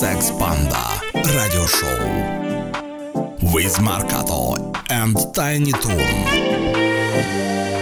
Sex Panda Radio Show with Marcato and Tiny Toon.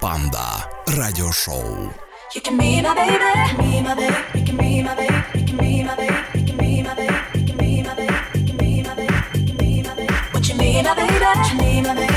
Панда. Радиошоу. You can be my baby, you can be my baby, you can be my baby, you can be my baby, you can be my baby, you can be my baby. What you mean, my baby? What you mean, my baby?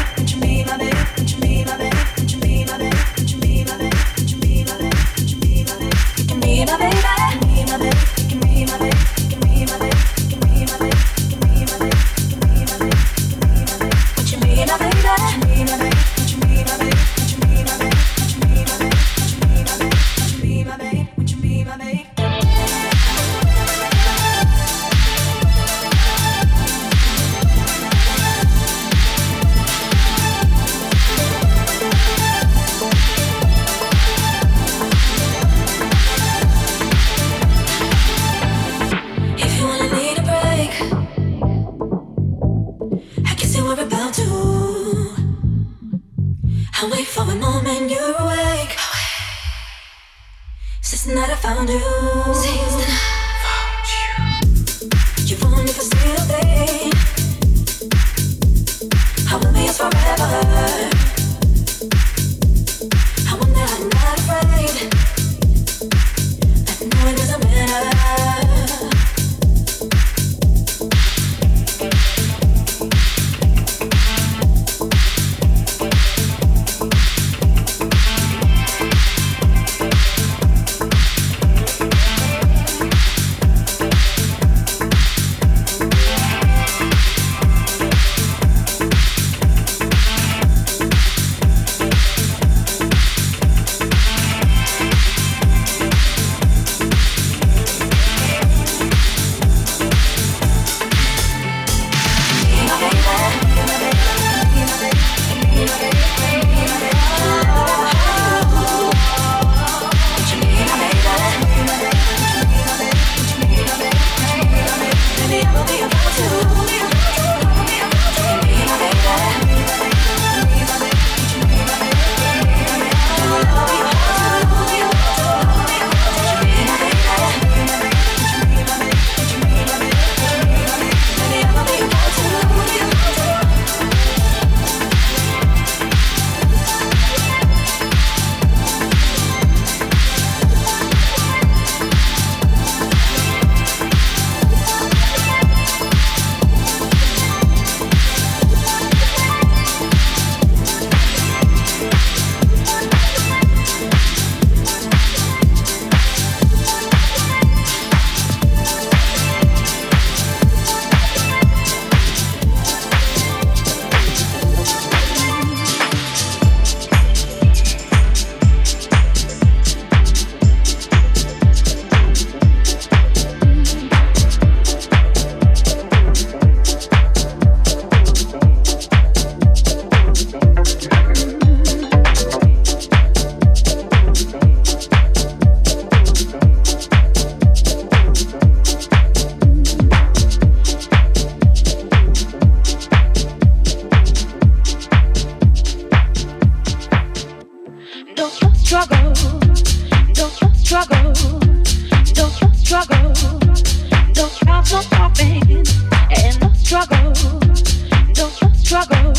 Don't struggle.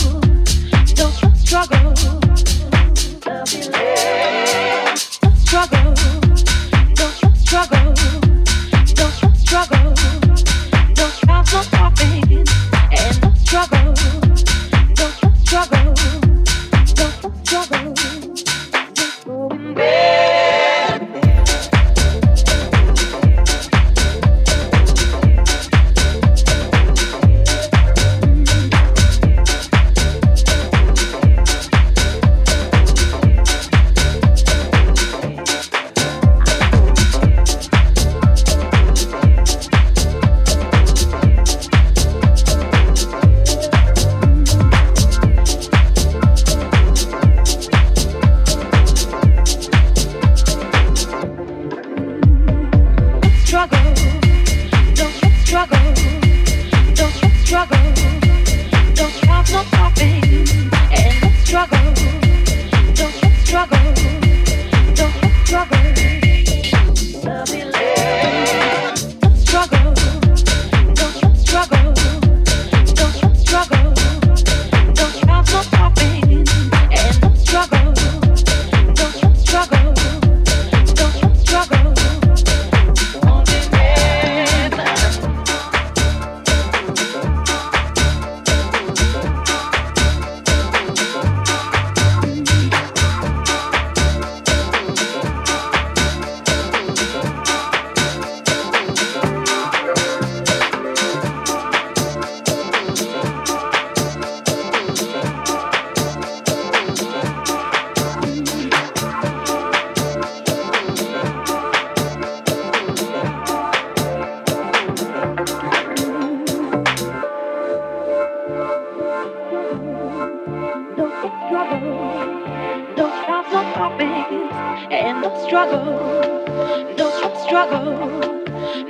Don't struggle. Love you. Struggle. Don't you struggle.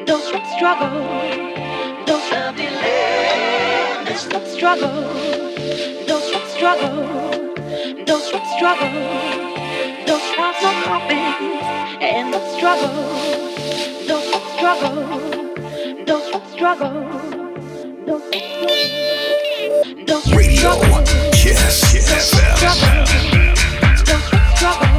Don't you struggle. Don't you delay. Don't struggle. Don't you struggle. Don't you struggle. Don't have no problems and don't struggle. Don't you struggle. Don't you struggle. Don't you struggle. Don't you Radio struggle. FM. Struggle.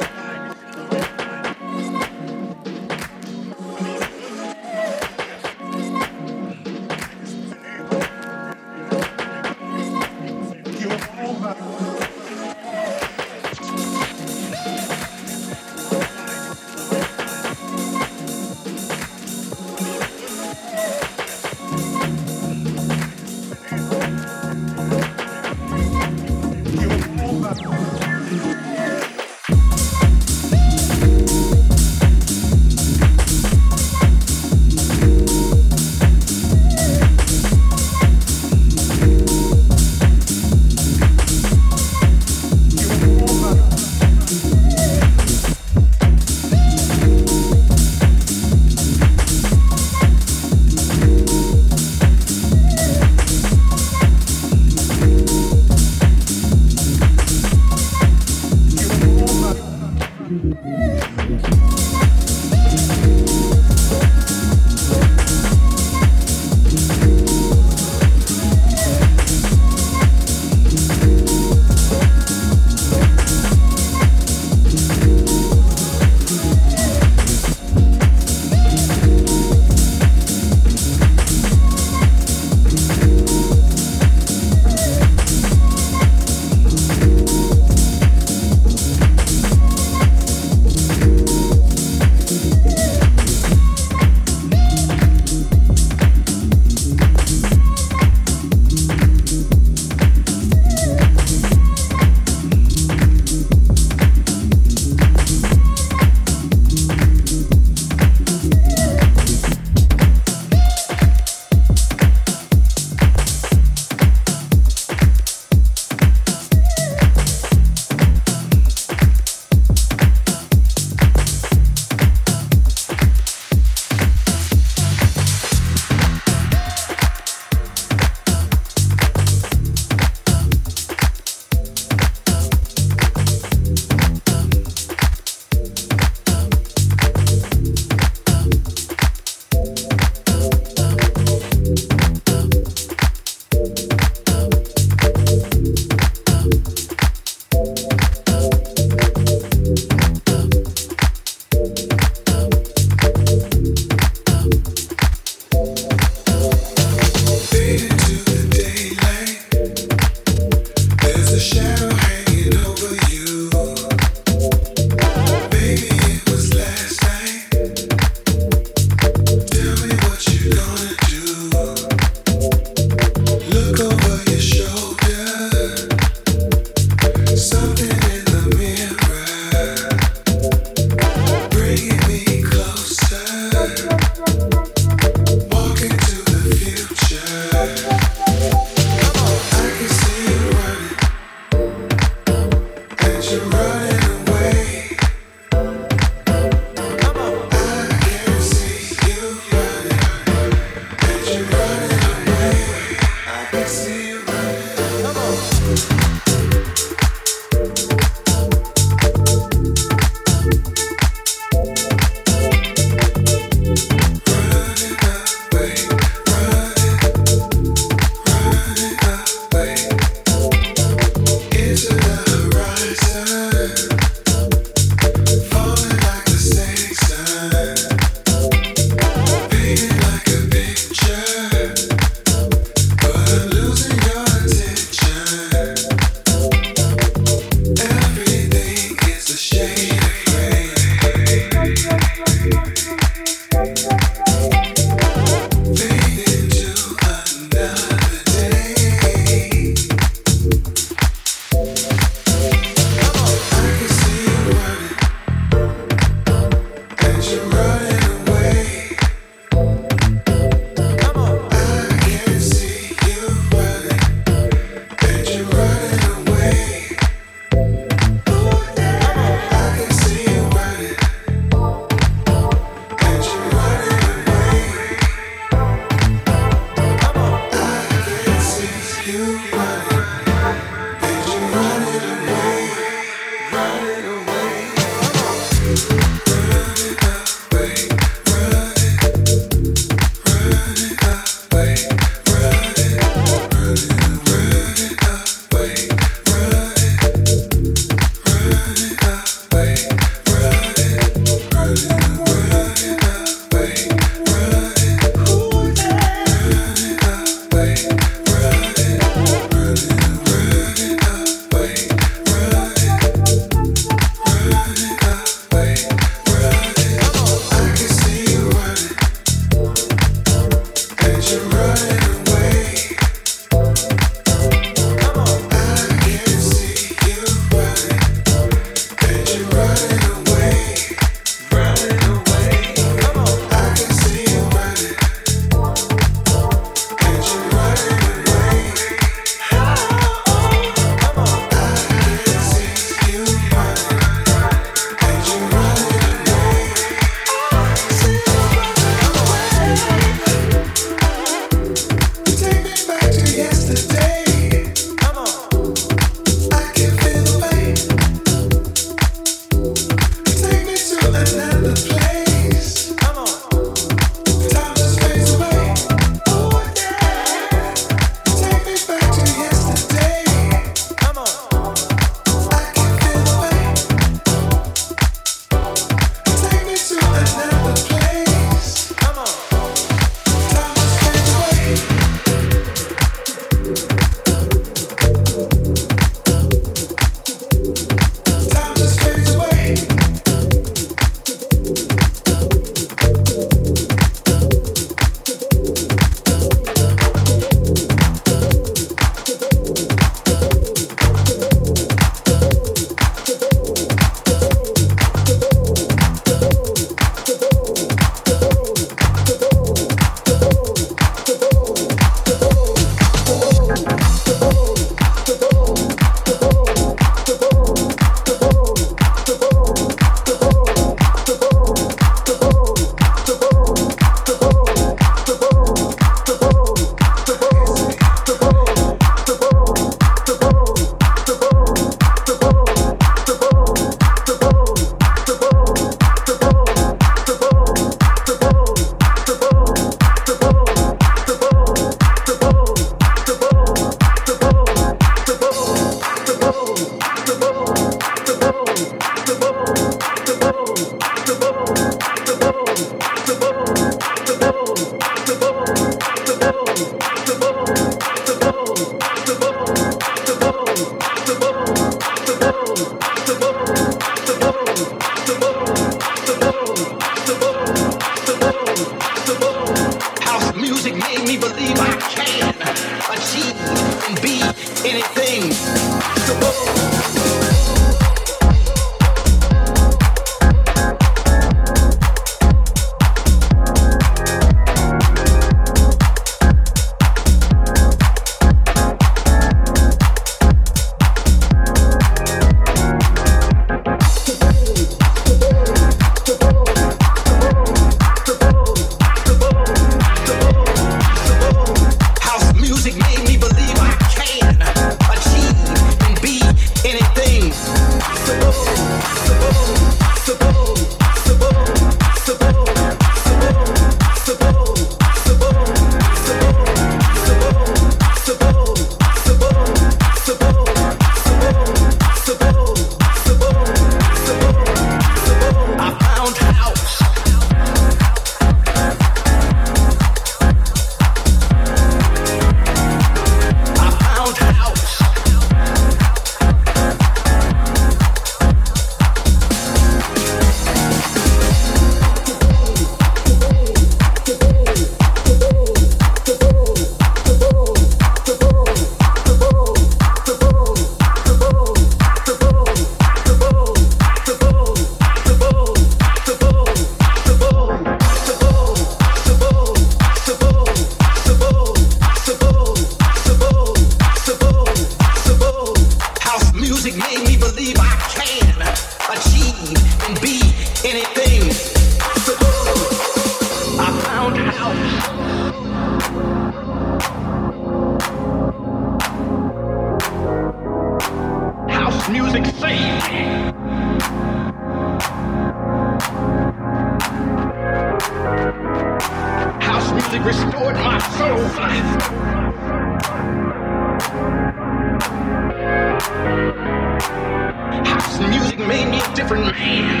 different man.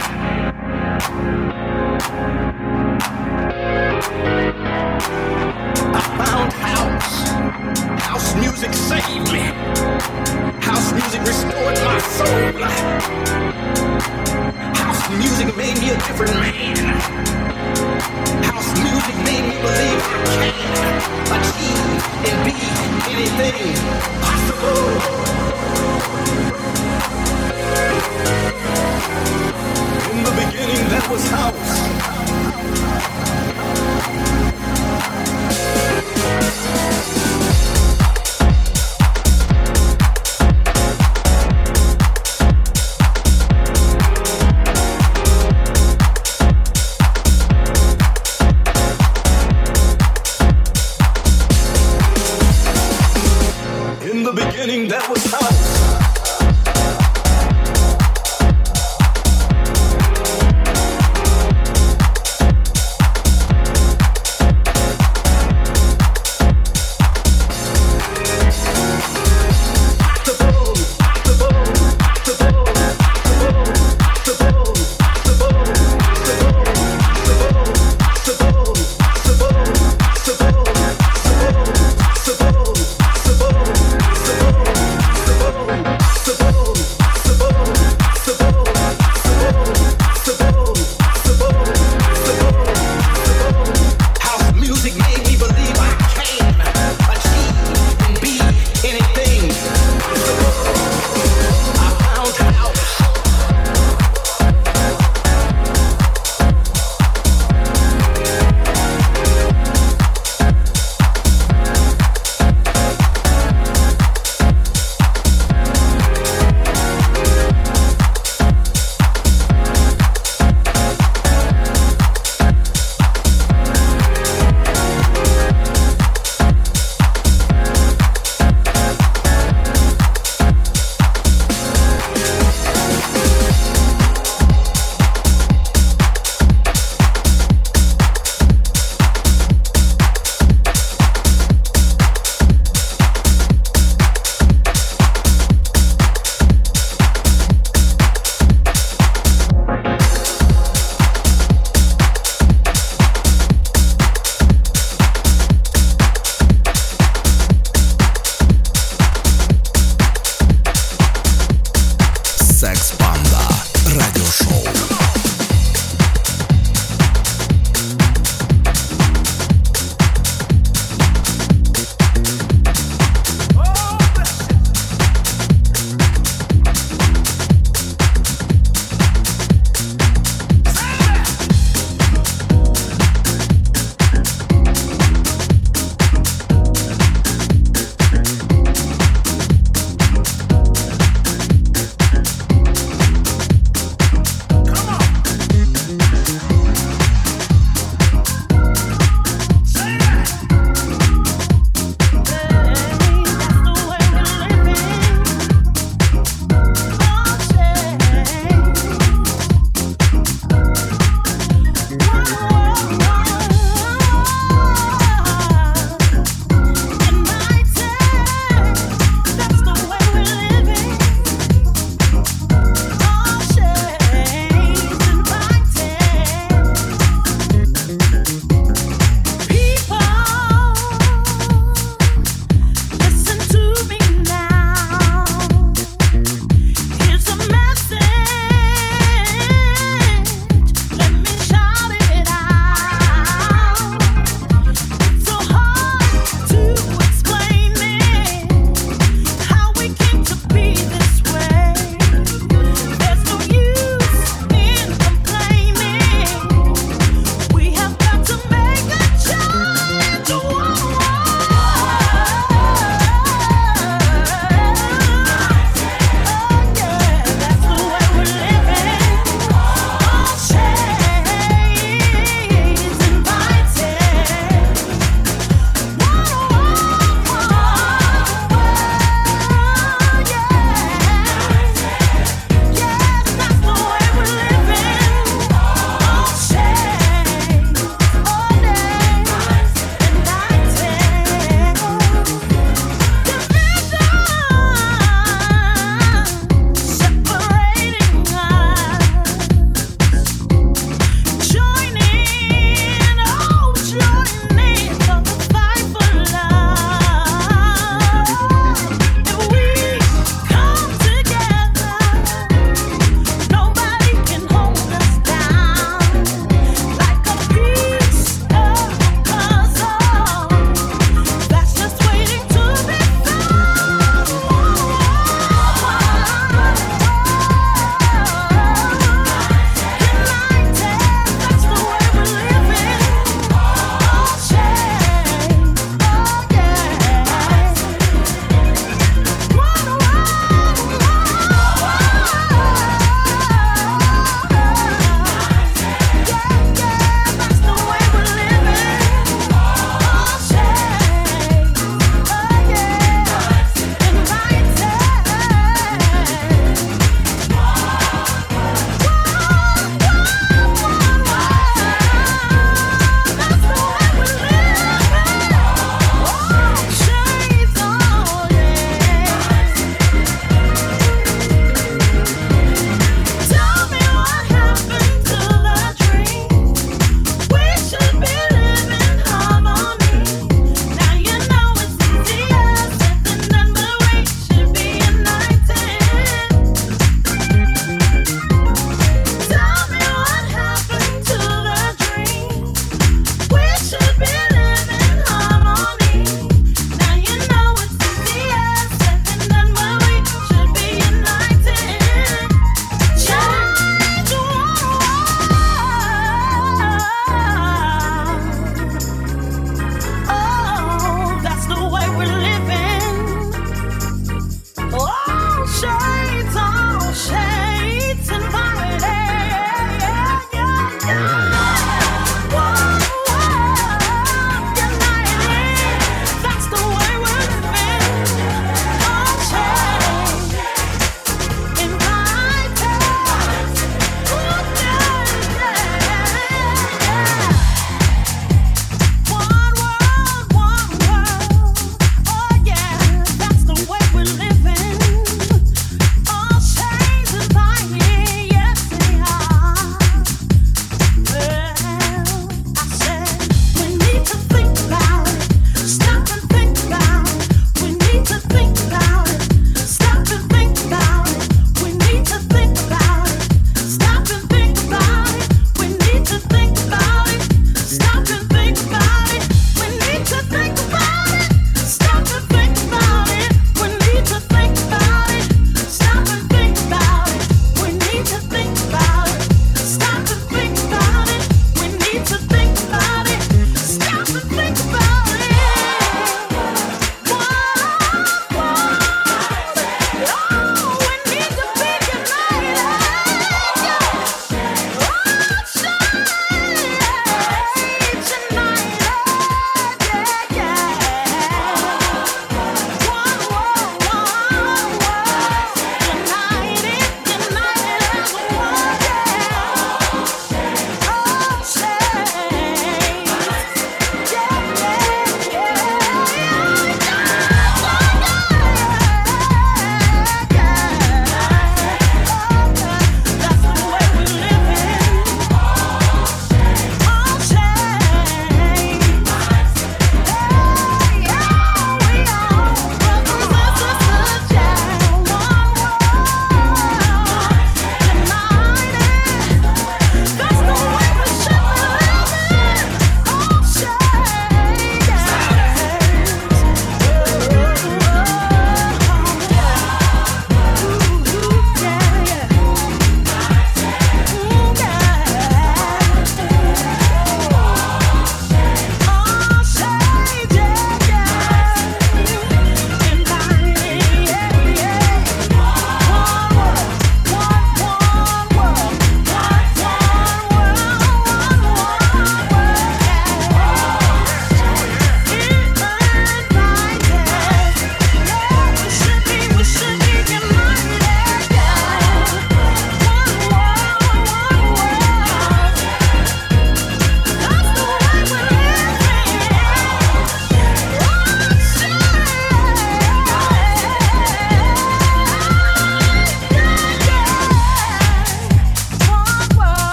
I found house. House music saved me. House music restored my soul. House music made me a different man. House music made me believe I can achieve and be anything possible. In the beginning, that was house.